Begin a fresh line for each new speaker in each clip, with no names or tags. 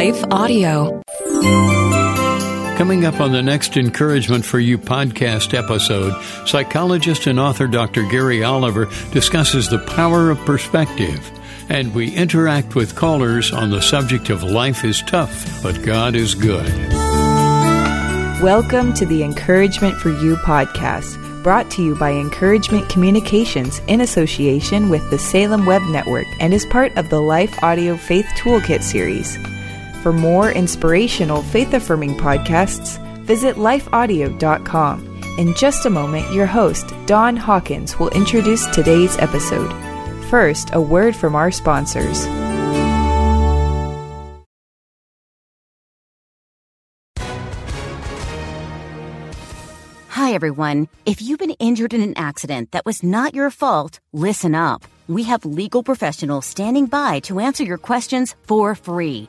Life Audio.
Coming up on the next Encouragement for You podcast episode, psychologist and author Dr. Gary Oliver discusses the power of perspective. And we interact with callers on the subject of life is tough, but God is good.
Welcome to the Encouragement for You podcast, brought to you by Encouragement Communications in association with the Salem Web Network and is part of the Life Audio Faith Toolkit series. For more inspirational, faith affirming podcasts, visit lifeaudio.com. In just a moment, your host, Don Hawkins, will introduce today's episode. First, a word from our sponsors.
Hi, everyone. If you've been injured in an accident that was not your fault, listen up. We have legal professionals standing by to answer your questions for free.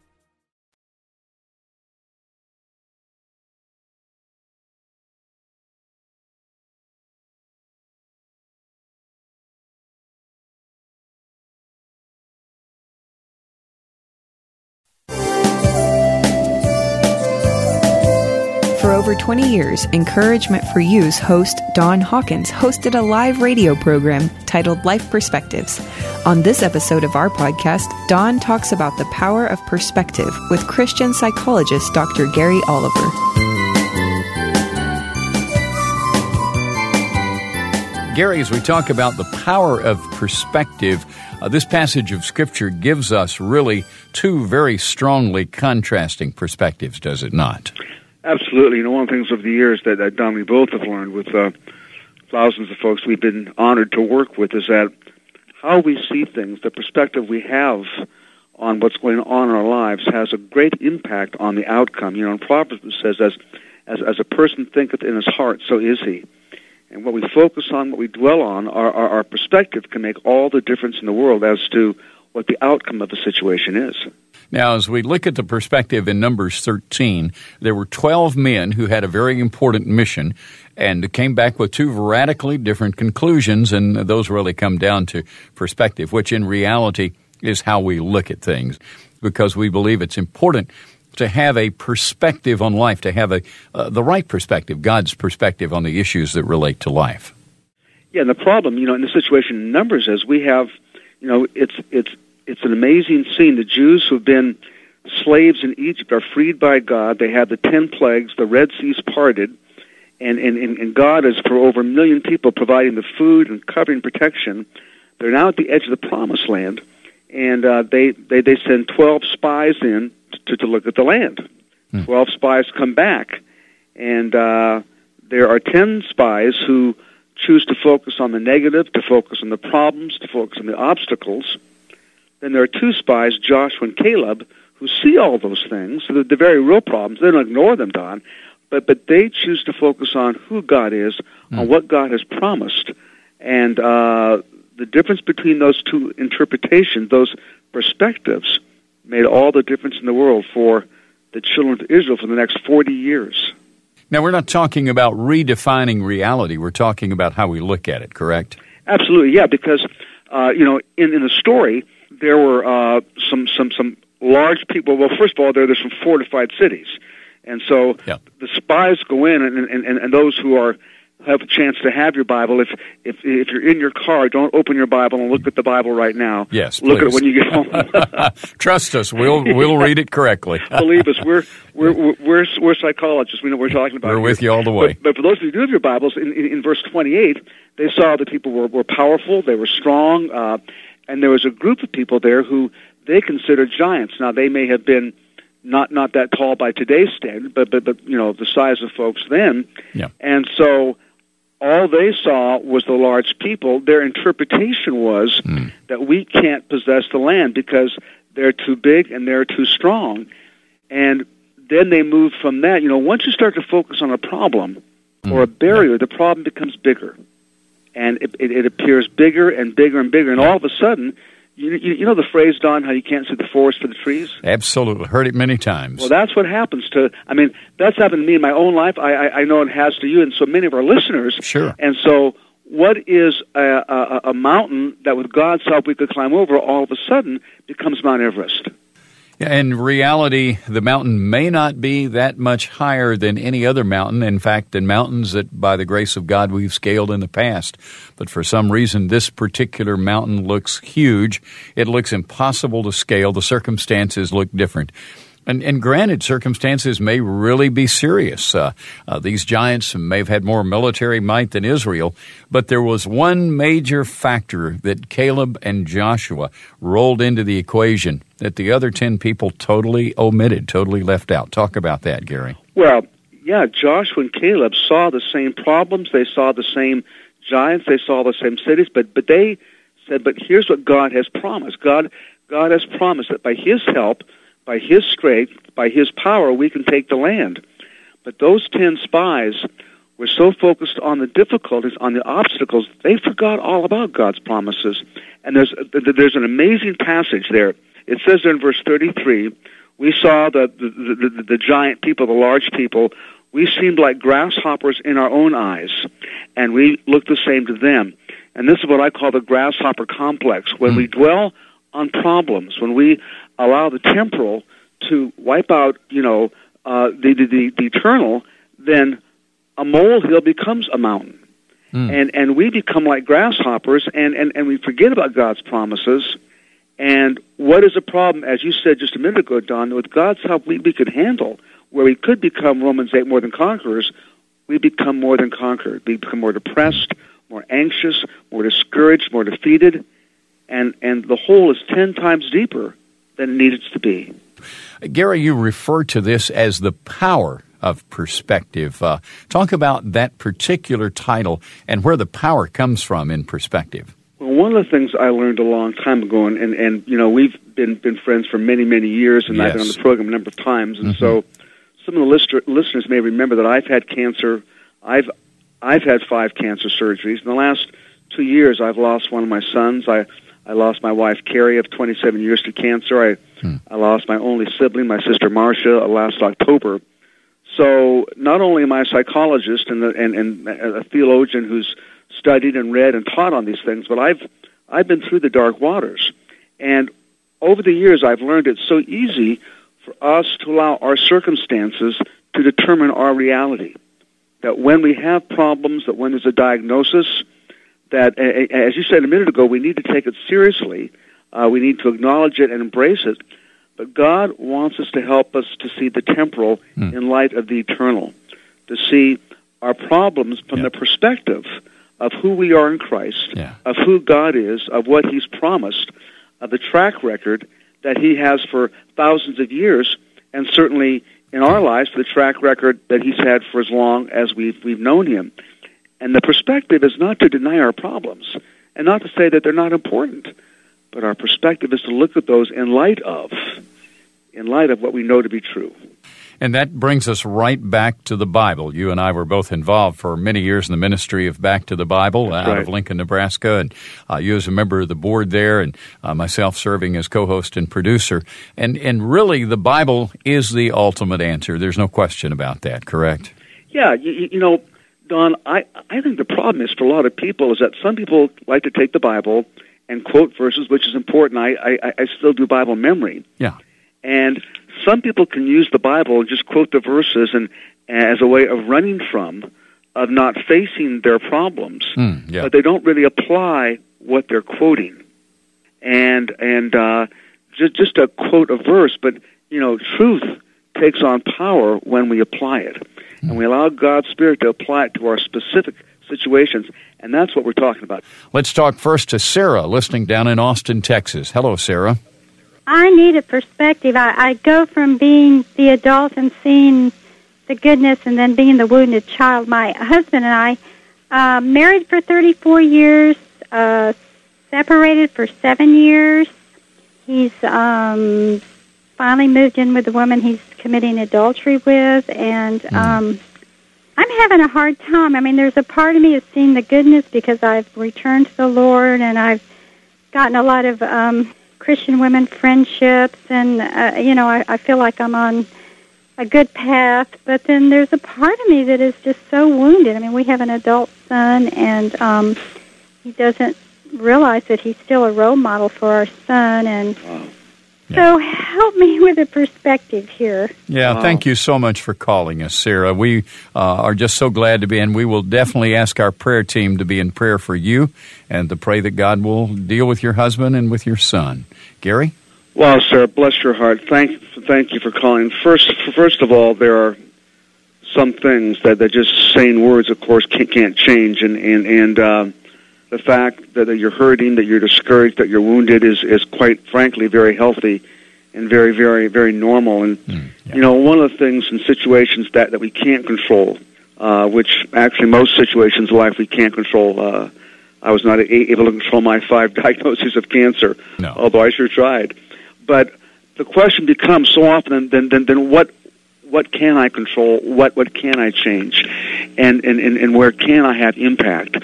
20 years, Encouragement for You's host, Don Hawkins, hosted a live radio program titled Life Perspectives. On this episode of our podcast, Don talks about the power of perspective with Christian psychologist Dr. Gary Oliver.
Gary, as we talk about the power of perspective, uh, this passage of Scripture gives us really two very strongly contrasting perspectives, does it not?
Absolutely. You know, one of the things over the years that, that Don, we both have learned with uh, thousands of folks we've been honored to work with is that how we see things, the perspective we have on what's going on in our lives has a great impact on the outcome. You know, in Proverbs says, as, as, as a person thinketh in his heart, so is he. And what we focus on, what we dwell on, our, our, our perspective can make all the difference in the world as to what the outcome of a situation is.
Now, as we look at the perspective in Numbers 13, there were 12 men who had a very important mission and came back with two radically different conclusions, and those really come down to perspective, which in reality is how we look at things, because we believe it's important to have a perspective on life, to have a uh, the right perspective, God's perspective on the issues that relate to life.
Yeah, and the problem, you know, in the situation in Numbers is we have, you know, it's it's it's an amazing scene. The Jews who have been slaves in Egypt are freed by God. They have the ten plagues. The Red Sea's parted, and and and God is for over a million people providing the food and covering protection. They're now at the edge of the Promised Land, and uh, they they they send twelve spies in to to look at the land.
Hmm.
Twelve spies come back, and uh, there are ten spies who choose to focus on the negative, to focus on the problems, to focus on the obstacles. Then there are two spies, Joshua and Caleb, who see all those things, the, the very real problems. They don't ignore them, Don, but but they choose to focus on who God is, on what God has promised, and uh, the difference between those two interpretations, those perspectives, made all the difference in the world for the children of Israel for the next forty years.
Now, we're not talking about redefining reality. We're talking about how we look at it, correct?
Absolutely, yeah. Because uh, you know, in in the story, there were uh, some some some large people. Well, first of all, there there's some fortified cities, and so
Yeah.
the spies go in, and, and and those who are have a chance to have your Bible. If if if you're in your car, don't open your Bible and look at the Bible right now.
Yes,
look at it when you get home.
Trust us, we'll we'll read it correctly.
Believe us, we're we're we're we're psychologists. We know what we're talking about.
We're with you all the way.
But, but for those of you who do have your Bibles, in, in, in verse 28, they saw that people were, were powerful, they were strong, uh, and there was a group of people there who they considered giants. Now they may have been not not that tall by today's standard, but but but you know the size of folks then.
Yeah.
And so all they saw was the large people. Their interpretation was
Mm.
that we can't possess the land because they're too big and they're too strong. And then they moved from that. You know, once you start to focus on a problem or a barrier, the problem becomes bigger, and it, it, it appears bigger and bigger and bigger. And all of a sudden, you, you, you know the phrase, Don, how you can't see the forest for the trees.
Absolutely. Heard it many times.
Well, that's what happens to. I mean, that's happened to me in my own life. I, I, I know it has to you, and so many of our listeners.
Sure.
And so, what is a, a, a mountain that, with God's help, we could climb over? All of a sudden, becomes Mount Everest.
In reality, the mountain may not be that much higher than any other mountain. In fact, than mountains that, by the grace of God, we've scaled in the past. But for some reason, this particular mountain looks huge. It looks impossible to scale. The circumstances look different. And, and granted, circumstances may really be serious. Uh, uh, these giants may have had more military might than Israel, but there was one major factor that Caleb and Joshua rolled into the equation that the other 10 people totally omitted, totally left out. Talk about that, Gary.
Well, yeah, Joshua and Caleb saw the same problems. They saw the same giants. They saw the same cities. But but they said, "But here's what God has promised. God God has promised that by His help, by His strength, by His power, we can take the land." But those ten spies were so focused on the difficulties, on the obstacles, they forgot all about God's promises. And there's there's an amazing passage there. It says there in verse 33, we saw the the, the, the, the giant people, the large people. We seemed like grasshoppers in our own eyes, and we looked the same to them. And this is what I call the grasshopper complex. When hmm. we dwell on problems, when we allow the temporal to wipe out, you know, uh, the, the, the, the eternal, then a molehill becomes a mountain. And, and we become like grasshoppers, and, and, and we forget about God's promises. And what is a problem, as you said just a minute ago, Don, with God's help, we, we could handle where we could become Romans 8 more than conquerors, we become more than conquered. We become more depressed, more anxious, more discouraged, more defeated, and, and the hole is 10 times deeper than it needs to be.
Gary, you refer to this as the power of perspective. Uh, talk about that particular title and where the power comes from in perspective.
Well, one of the things I learned a long time ago, and, and, and you know, we've been, been friends for many, many years, and I've been on
Yes.
the program a number of times, and so some of the lister, listeners may remember that I've had cancer. I've I've had five cancer surgeries. In the last two years, I've lost one of my sons. I I lost my wife Carrie of 27 years to cancer. I hmm. I lost my only sibling, my sister Marcia, last October. So not only am I a psychologist and, and, and a theologian who's studied and read and taught on these things, but I've I've been through the dark waters, and over the years I've learned it's so easy for us to allow our circumstances to determine our reality. That when we have problems, that when there's a diagnosis, that as you said a minute ago, we need to take it seriously. Uh, we need to acknowledge it and embrace it. But God wants us to help us to see the temporal in light of the eternal, to see our problems from
Yeah.
the perspective of who we are in Christ,
Yeah.
of who God is, of what He's promised, of the track record that He has for thousands of years, and certainly in our lives, the track record that He's had for as long as we've, we've known Him. And the perspective is not to deny our problems and not to say that they're not important, but our perspective is to look at those in light of, in light of what we know to be true.
And that brings us right back to the Bible. You and I were both involved for many years in the ministry of Back to the Bible out of. Lincoln, Nebraska. And uh, you as a member of the board there, and uh, myself serving as co host and producer. And, and really, the Bible is the ultimate answer. There's no question about that, correct?
Yeah, you, you know, Don, I, I think the problem is for a lot of people is that some people like to take the Bible and quote verses, which is important. I, I, I still do Bible memory.
Yeah.
And some people can use the Bible and just quote the verses and as a way of running from, of not facing their problems,
Mm, yeah.
but they don't really apply what they're quoting. And and uh, just just to quote a verse, but you know, truth takes on power when we apply it, and we allow God's Spirit to apply it to our specific situations, and that's what we're talking about.
Let's talk first to Sarah, listening down in Austin, Texas. Hello, Sarah.
I need a perspective. I, I go from being the adult and seeing the goodness and then being the wounded child. My husband and I, uh, married for 34 years, uh, separated for seven years. He's um, finally moved in with the woman he's committing adultery with, and mm. um, I'm having a hard time. I mean, there's a part of me that's seeing the goodness because I've returned to the Lord and I've gotten a lot of um, Christian women friendships, and uh, you know, I, I feel like I'm on a good path. But then there's a part of me that is just so wounded. I mean, we have an adult son, and um, he doesn't realize that he's still a role model for our son, and. Wow so help me with a perspective here.
Yeah, wow. thank you so much for calling us, Sarah. We uh, are just so glad to be, and we will definitely ask our prayer team to be in prayer for you and to pray that God will deal with your husband and with your son. Gary?
Well, Sarah, bless your heart. Thank, thank you for calling. First, first of all, there are some things that, that just saying words, of course, can't, can't change, and and and. Uh, the fact that you're hurting, that you're discouraged, that you're wounded is, is quite frankly very healthy and very, very, very normal. And, mm, yeah. you know, one of the things in situations that, that we can't control, uh, which actually most situations in life we can't control, uh, I was not able to control my five diagnoses of cancer, no. although I sure tried. But the question becomes so often, then, then, then what, what can I control? What, what can I change? And, and, and, and where can I have impact?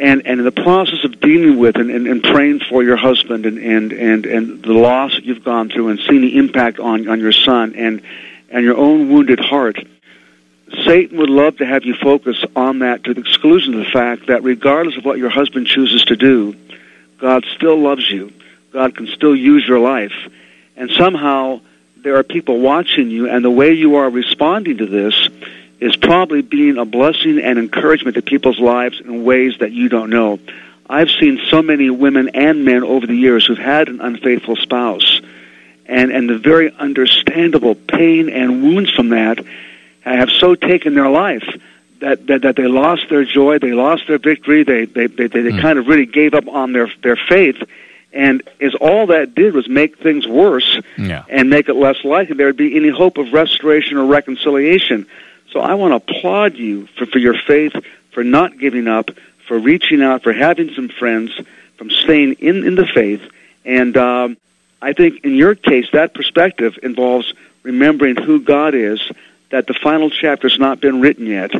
And and in the process of dealing with and, and, and praying for your husband and, and, and, and the loss that you've gone through and seeing the impact on, on your son and and your own wounded heart, Satan would love to have you focus on that to the exclusion of the fact that regardless of what your husband chooses to do, God still loves you. God can still use your life. And somehow there are people watching you and the way you are responding to this is probably being a blessing and encouragement to people's lives in ways that you don't know. I've seen so many women and men over the years who've had an unfaithful spouse, and, and the very understandable pain and wounds from that have so taken their life that, that, that they lost their joy, they lost their victory, they, they, they, they mm. kind of really gave up on their, their faith. And is all that did was make things worse yeah. and make it less likely there would be any hope of restoration or reconciliation. So I want to applaud you for, for your faith, for not giving up, for reaching out, for having some friends, from staying in, in the faith. And um, I think in your case, that perspective involves remembering who God is, that the final chapter has not been written yet,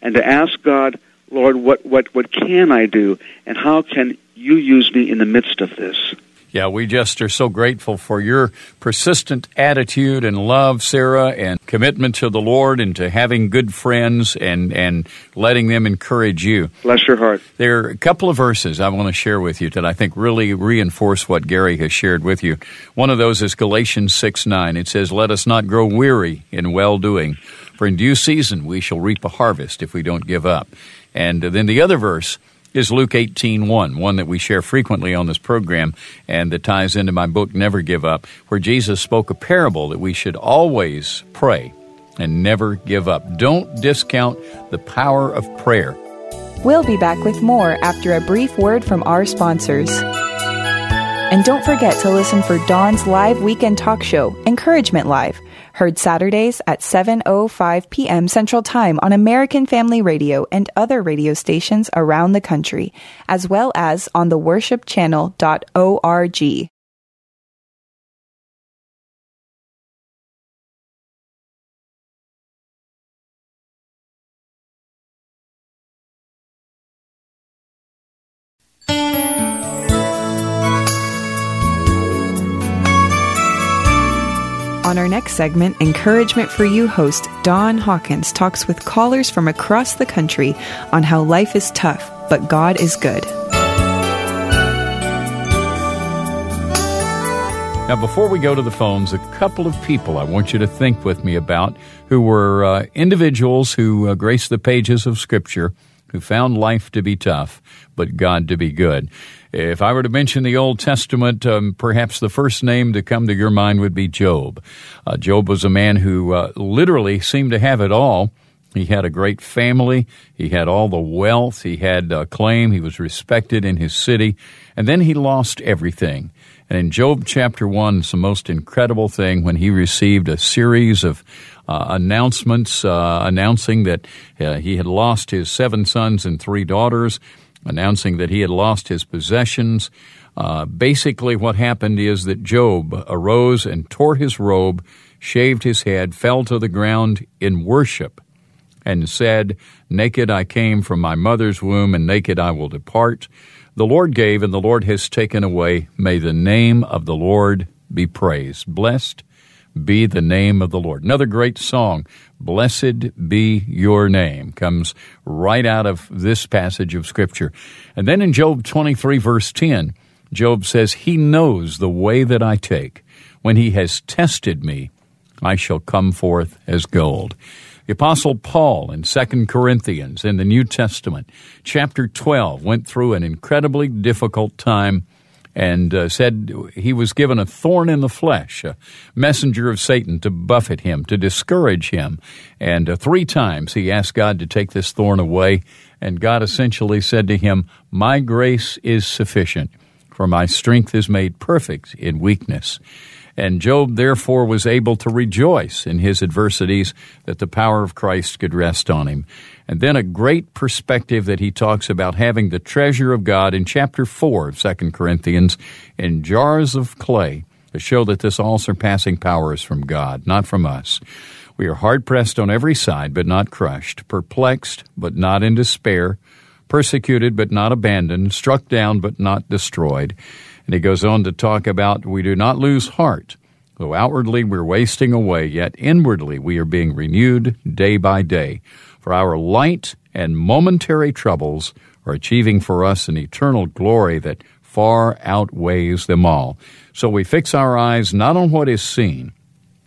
and to ask God, Lord, what, what, what can I do, and how can you use me in the midst of this?
Yeah, we just are so grateful for your persistent attitude and love, Sarah, and commitment to the Lord and to having good friends and, and letting them encourage you.
Bless your heart.
There are a couple of verses I want to share with you that I think really reinforce what Gary has shared with you. One of those is Galatians 6 9. It says, Let us not grow weary in well doing, for in due season we shall reap a harvest if we don't give up. And then the other verse, is Luke 18 1, one that we share frequently on this program and that ties into my book, Never Give Up, where Jesus spoke a parable that we should always pray and never give up. Don't discount the power of prayer.
We'll be back with more after a brief word from our sponsors. And don't forget to listen for Don's live weekend talk show, Encouragement Live Heard Saturdays at 7:05 p.m. Central Time on American Family Radio and other radio stations around the country, as well as on the worshipchannel.org. next segment, Encouragement for You host Don Hawkins talks with callers from across the country on how life is tough, but God is good.
Now, before we go to the phones, a couple of people I want you to think with me about who were uh, individuals who uh, graced the pages of Scripture, who found life to be tough, but God to be good. If I were to mention the Old Testament, um, perhaps the first name to come to your mind would be Job. Uh, Job was a man who uh, literally seemed to have it all. He had a great family. He had all the wealth. He had uh, claim. He was respected in his city. And then he lost everything. And in Job chapter 1, it's the most incredible thing when he received a series of uh, announcements uh, announcing that uh, he had lost his seven sons and three daughters, announcing that he had lost his possessions. Uh, basically, what happened is that Job arose and tore his robe, shaved his head, fell to the ground in worship, and said, Naked I came from my mother's womb, and naked I will depart. The Lord gave, and the Lord has taken away. May the name of the Lord be praised. Blessed be the name of the Lord. Another great song, Blessed be your name, comes right out of this passage of Scripture. And then in Job 23, verse 10, Job says, He knows the way that I take. When he has tested me, I shall come forth as gold. The Apostle Paul in 2 Corinthians in the New Testament, chapter 12, went through an incredibly difficult time and uh, said he was given a thorn in the flesh, a messenger of Satan to buffet him, to discourage him. And uh, three times he asked God to take this thorn away, and God essentially said to him, My grace is sufficient, for my strength is made perfect in weakness. And Job therefore was able to rejoice in his adversities that the power of Christ could rest on him. And then a great perspective that he talks about having the treasure of God in chapter 4 of 2 Corinthians in jars of clay to show that this all surpassing power is from God, not from us. We are hard pressed on every side, but not crushed, perplexed, but not in despair, persecuted, but not abandoned, struck down, but not destroyed. And he goes on to talk about we do not lose heart. Though outwardly we're wasting away, yet inwardly we are being renewed day by day. For our light and momentary troubles are achieving for us an eternal glory that far outweighs them all. So we fix our eyes not on what is seen,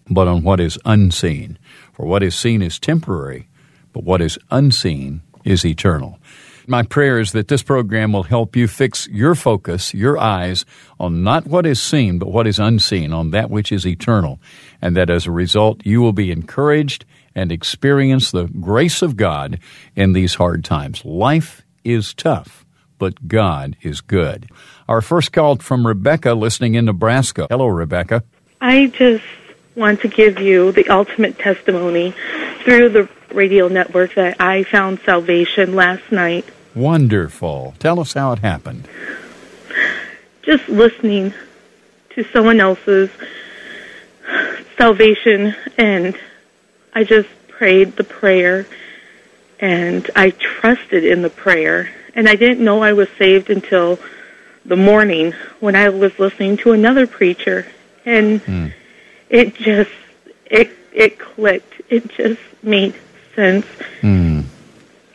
but on what is unseen. For what is seen is temporary, but what is unseen is eternal. My prayer is that this program will help you fix your focus, your eyes on not what is seen, but what is unseen, on that which is eternal. And that as a result, you will be encouraged and experience the grace of God in these hard times. Life is tough, but God is good. Our first call from Rebecca, listening in Nebraska. Hello, Rebecca.
I just want to give you the ultimate testimony through the radio network that I found salvation last night.
Wonderful. Tell us how it happened.
Just listening to someone else's salvation, and I just prayed the prayer, and I trusted in the prayer. And I didn't know I was saved until the morning when I was listening to another preacher, and hmm. it just it it clicked. It just made sense. Mm.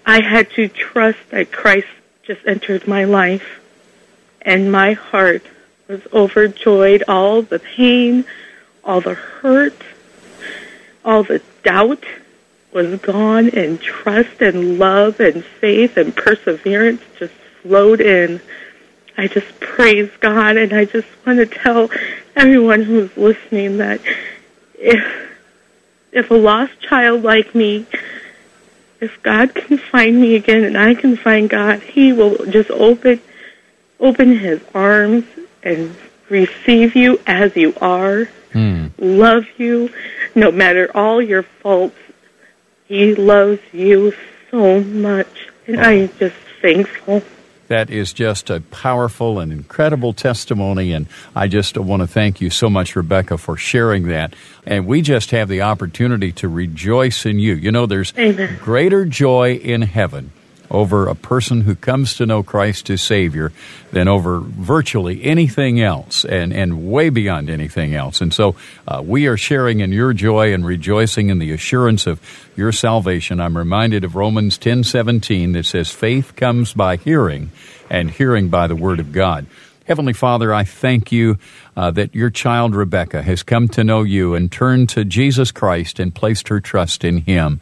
I had to trust that Christ just entered my life, and my heart was overjoyed. All the pain, all the hurt, all the doubt was gone, and trust and love and faith and perseverance just flowed in. I just praise God, and I just want to tell everyone who's listening that if if a lost child like me, if God can find me again and I can find God, He will just open open His arms and receive you as you are, mm. love you, no matter all your faults. He loves you so much, and oh. I'm just thankful.
That is just a powerful and incredible testimony. And I just want to thank you so much, Rebecca, for sharing that. And we just have the opportunity to rejoice in you. You know, there's Amen. greater joy in heaven over a person who comes to know Christ as Savior than over virtually anything else and, and way beyond anything else. And so uh, we are sharing in your joy and rejoicing in the assurance of your salvation. I'm reminded of Romans 10 17 that says, Faith comes by hearing, and hearing by the Word of God. Heavenly Father, I thank you uh, that your child Rebecca has come to know you and turned to Jesus Christ and placed her trust in Him.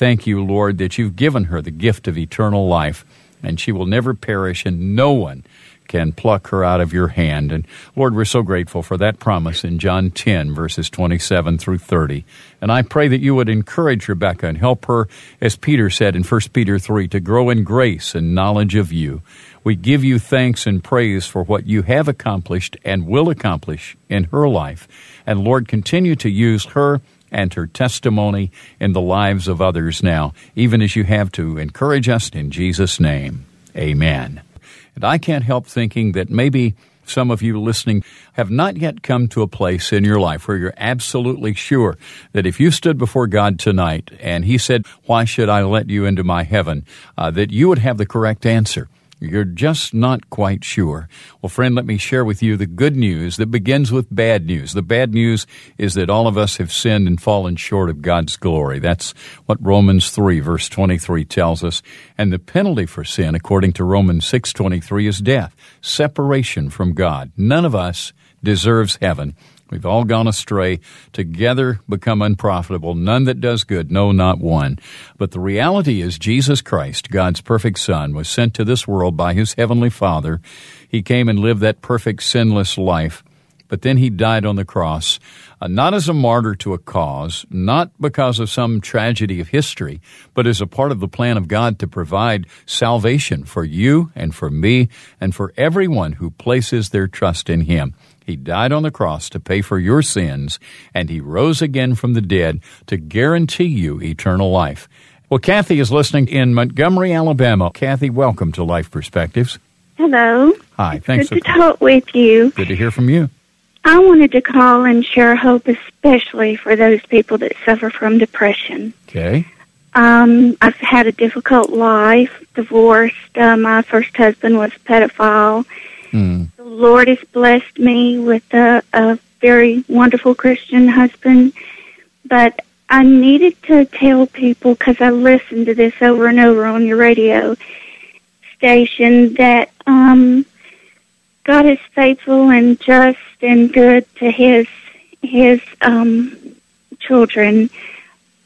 Thank you, Lord, that you've given her the gift of eternal life, and she will never perish, and no one can pluck her out of your hand. And Lord, we're so grateful for that promise in John 10, verses 27 through 30. And I pray that you would encourage Rebecca and help her, as Peter said in 1 Peter 3, to grow in grace and knowledge of you. We give you thanks and praise for what you have accomplished and will accomplish in her life. And Lord, continue to use her and her testimony in the lives of others now, even as you have to encourage us in Jesus' name. Amen. And I can't help thinking that maybe some of you listening have not yet come to a place in your life where you're absolutely sure that if you stood before God tonight and He said, Why should I let you into my heaven? Uh, that you would have the correct answer. You're just not quite sure. Well, friend, let me share with you the good news that begins with bad news. The bad news is that all of us have sinned and fallen short of God's glory. That's what Romans 3 verse 23 tells us. And the penalty for sin, according to Romans 6:23, is death, separation from God. None of us deserves heaven. We've all gone astray, together become unprofitable, none that does good, no, not one. But the reality is Jesus Christ, God's perfect Son, was sent to this world by his heavenly Father. He came and lived that perfect, sinless life. But then he died on the cross, Uh, not as a martyr to a cause, not because of some tragedy of history, but as a part of the plan of God to provide salvation for you and for me and for everyone who places their trust in him. He died on the cross to pay for your sins, and He rose again from the dead to guarantee you eternal life. Well, Kathy is listening in Montgomery, Alabama. Kathy, welcome to Life Perspectives.
Hello.
Hi, thanks
Good
for
to talk with you.
Good to hear from you.
I wanted to call and share hope, especially for those people that suffer from depression.
Okay.
Um, I've had a difficult life, divorced. Uh, my first husband was a pedophile.
Hmm.
The Lord has blessed me with a, a very wonderful Christian husband, but I needed to tell people because I listened to this over and over on your radio station that um, God is faithful and just and good to His His um, children.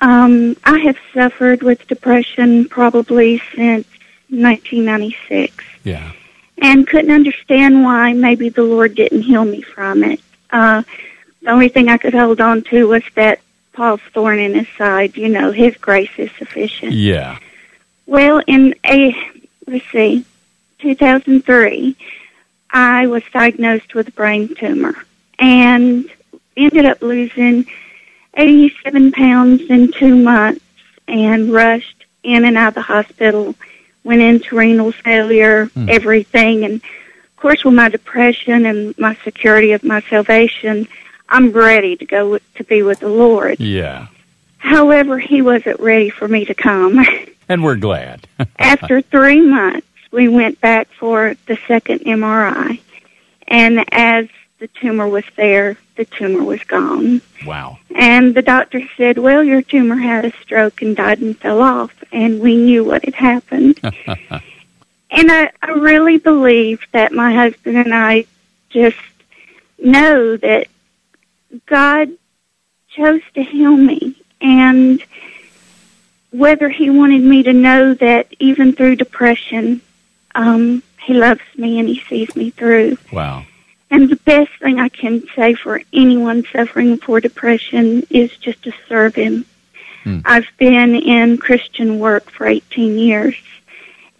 Um, I have suffered with depression probably since 1996
Yeah.
and couldn't understand why maybe the Lord didn't heal me from it. Uh, the only thing I could hold on to was that Paul's thorn in his side. You know, His grace is sufficient.
Yeah.
Well, in a let's see, 2003, I was diagnosed with a brain tumor and ended up losing 87 pounds in two months and rushed in and out of the hospital. Went into renal failure,
Hmm.
everything, and of course, with my depression and my security of my salvation, I'm ready to go to be with the Lord.
Yeah.
However, He wasn't ready for me to come.
And we're glad.
After three months, we went back for the second MRI. And as the tumor was there, the tumor was gone.
wow.
And the doctor said, Well, your tumor had a stroke and died and fell off. And we knew what had happened. and I, I really believe that my husband and I just know that God chose to heal me. And whether he wanted me to know that even through depression, um, he loves me and he sees me through.
Wow.
And the best thing I can say for anyone suffering for depression is just to serve him.
Hmm.
I've been in Christian work for 18 years,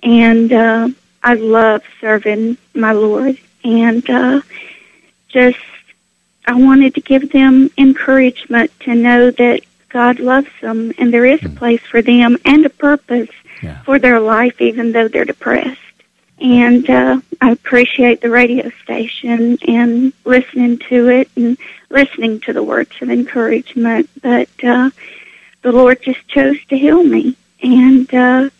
and uh, I love serving my Lord. And uh, just, I wanted to give them encouragement to know that God loves them and there is a place for them and a purpose
Yeah.
for their life, even though they're depressed. And uh, I appreciate the radio station and listening to it and listening to the words of encouragement. But uh, the Lord just chose to heal me, and uh,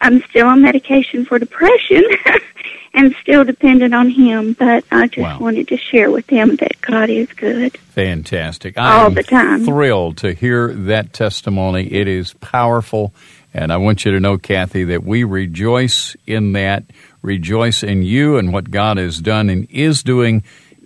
I'm still on medication for depression and still dependent on Him. But I just
Wow.
wanted to share with them that God is good.
Fantastic.
All
I'm
the time.
thrilled to hear that testimony. It is powerful. And I want you to know, Kathy, that we rejoice in that, rejoice in you and what God has done and is doing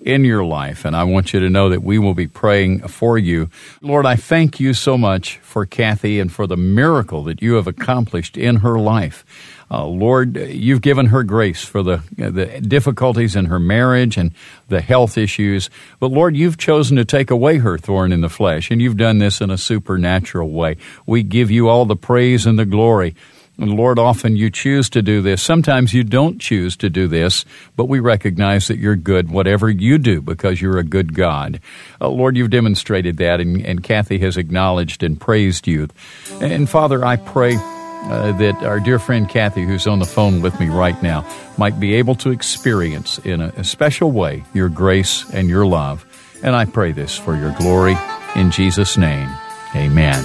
in your life. And I want you to know that we will be praying for you. Lord, I thank you so much for Kathy and for the miracle that you have accomplished in her life. Uh, Lord, you've given her grace for the, the difficulties in her marriage and the health issues. But Lord, you've chosen to take away her thorn in the flesh, and you've done this in a supernatural way. We give you all the praise and the glory. And Lord, often you choose to do this. Sometimes you don't choose to do this, but we recognize that you're good, whatever you do, because you're a good God. Uh, Lord, you've demonstrated that, and, and Kathy has acknowledged and praised you. And Father, I pray. Uh, that our dear friend Kathy, who's on the phone with me right now, might be able to experience in a, a special way your grace and your love. And I pray this for your glory in Jesus' name. Amen.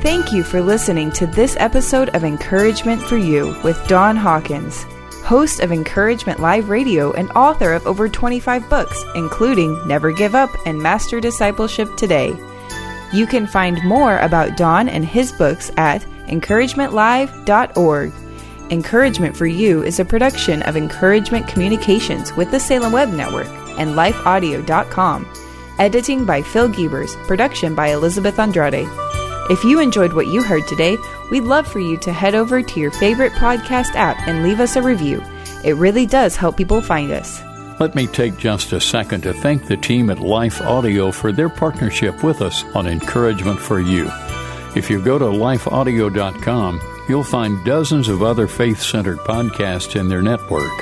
Thank you for listening to this episode of Encouragement for You with Don Hawkins, host of Encouragement Live Radio and author of over 25 books, including Never Give Up and Master Discipleship Today. You can find more about Don and his books at encouragementlive.org. Encouragement for You is a production of Encouragement Communications with the Salem Web Network and lifeaudio.com. Editing by Phil Giebers, production by Elizabeth Andrade. If you enjoyed what you heard today, we'd love for you to head over to your favorite podcast app and leave us a review. It really does help people find us.
Let me take just a second to thank the team at Life Audio for their partnership with us on Encouragement for You. If you go to lifeaudio.com, you'll find dozens of other faith centered podcasts in their network.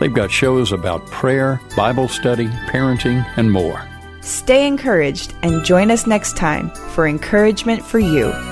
They've got shows about prayer, Bible study, parenting, and more.
Stay encouraged and join us next time for Encouragement for You.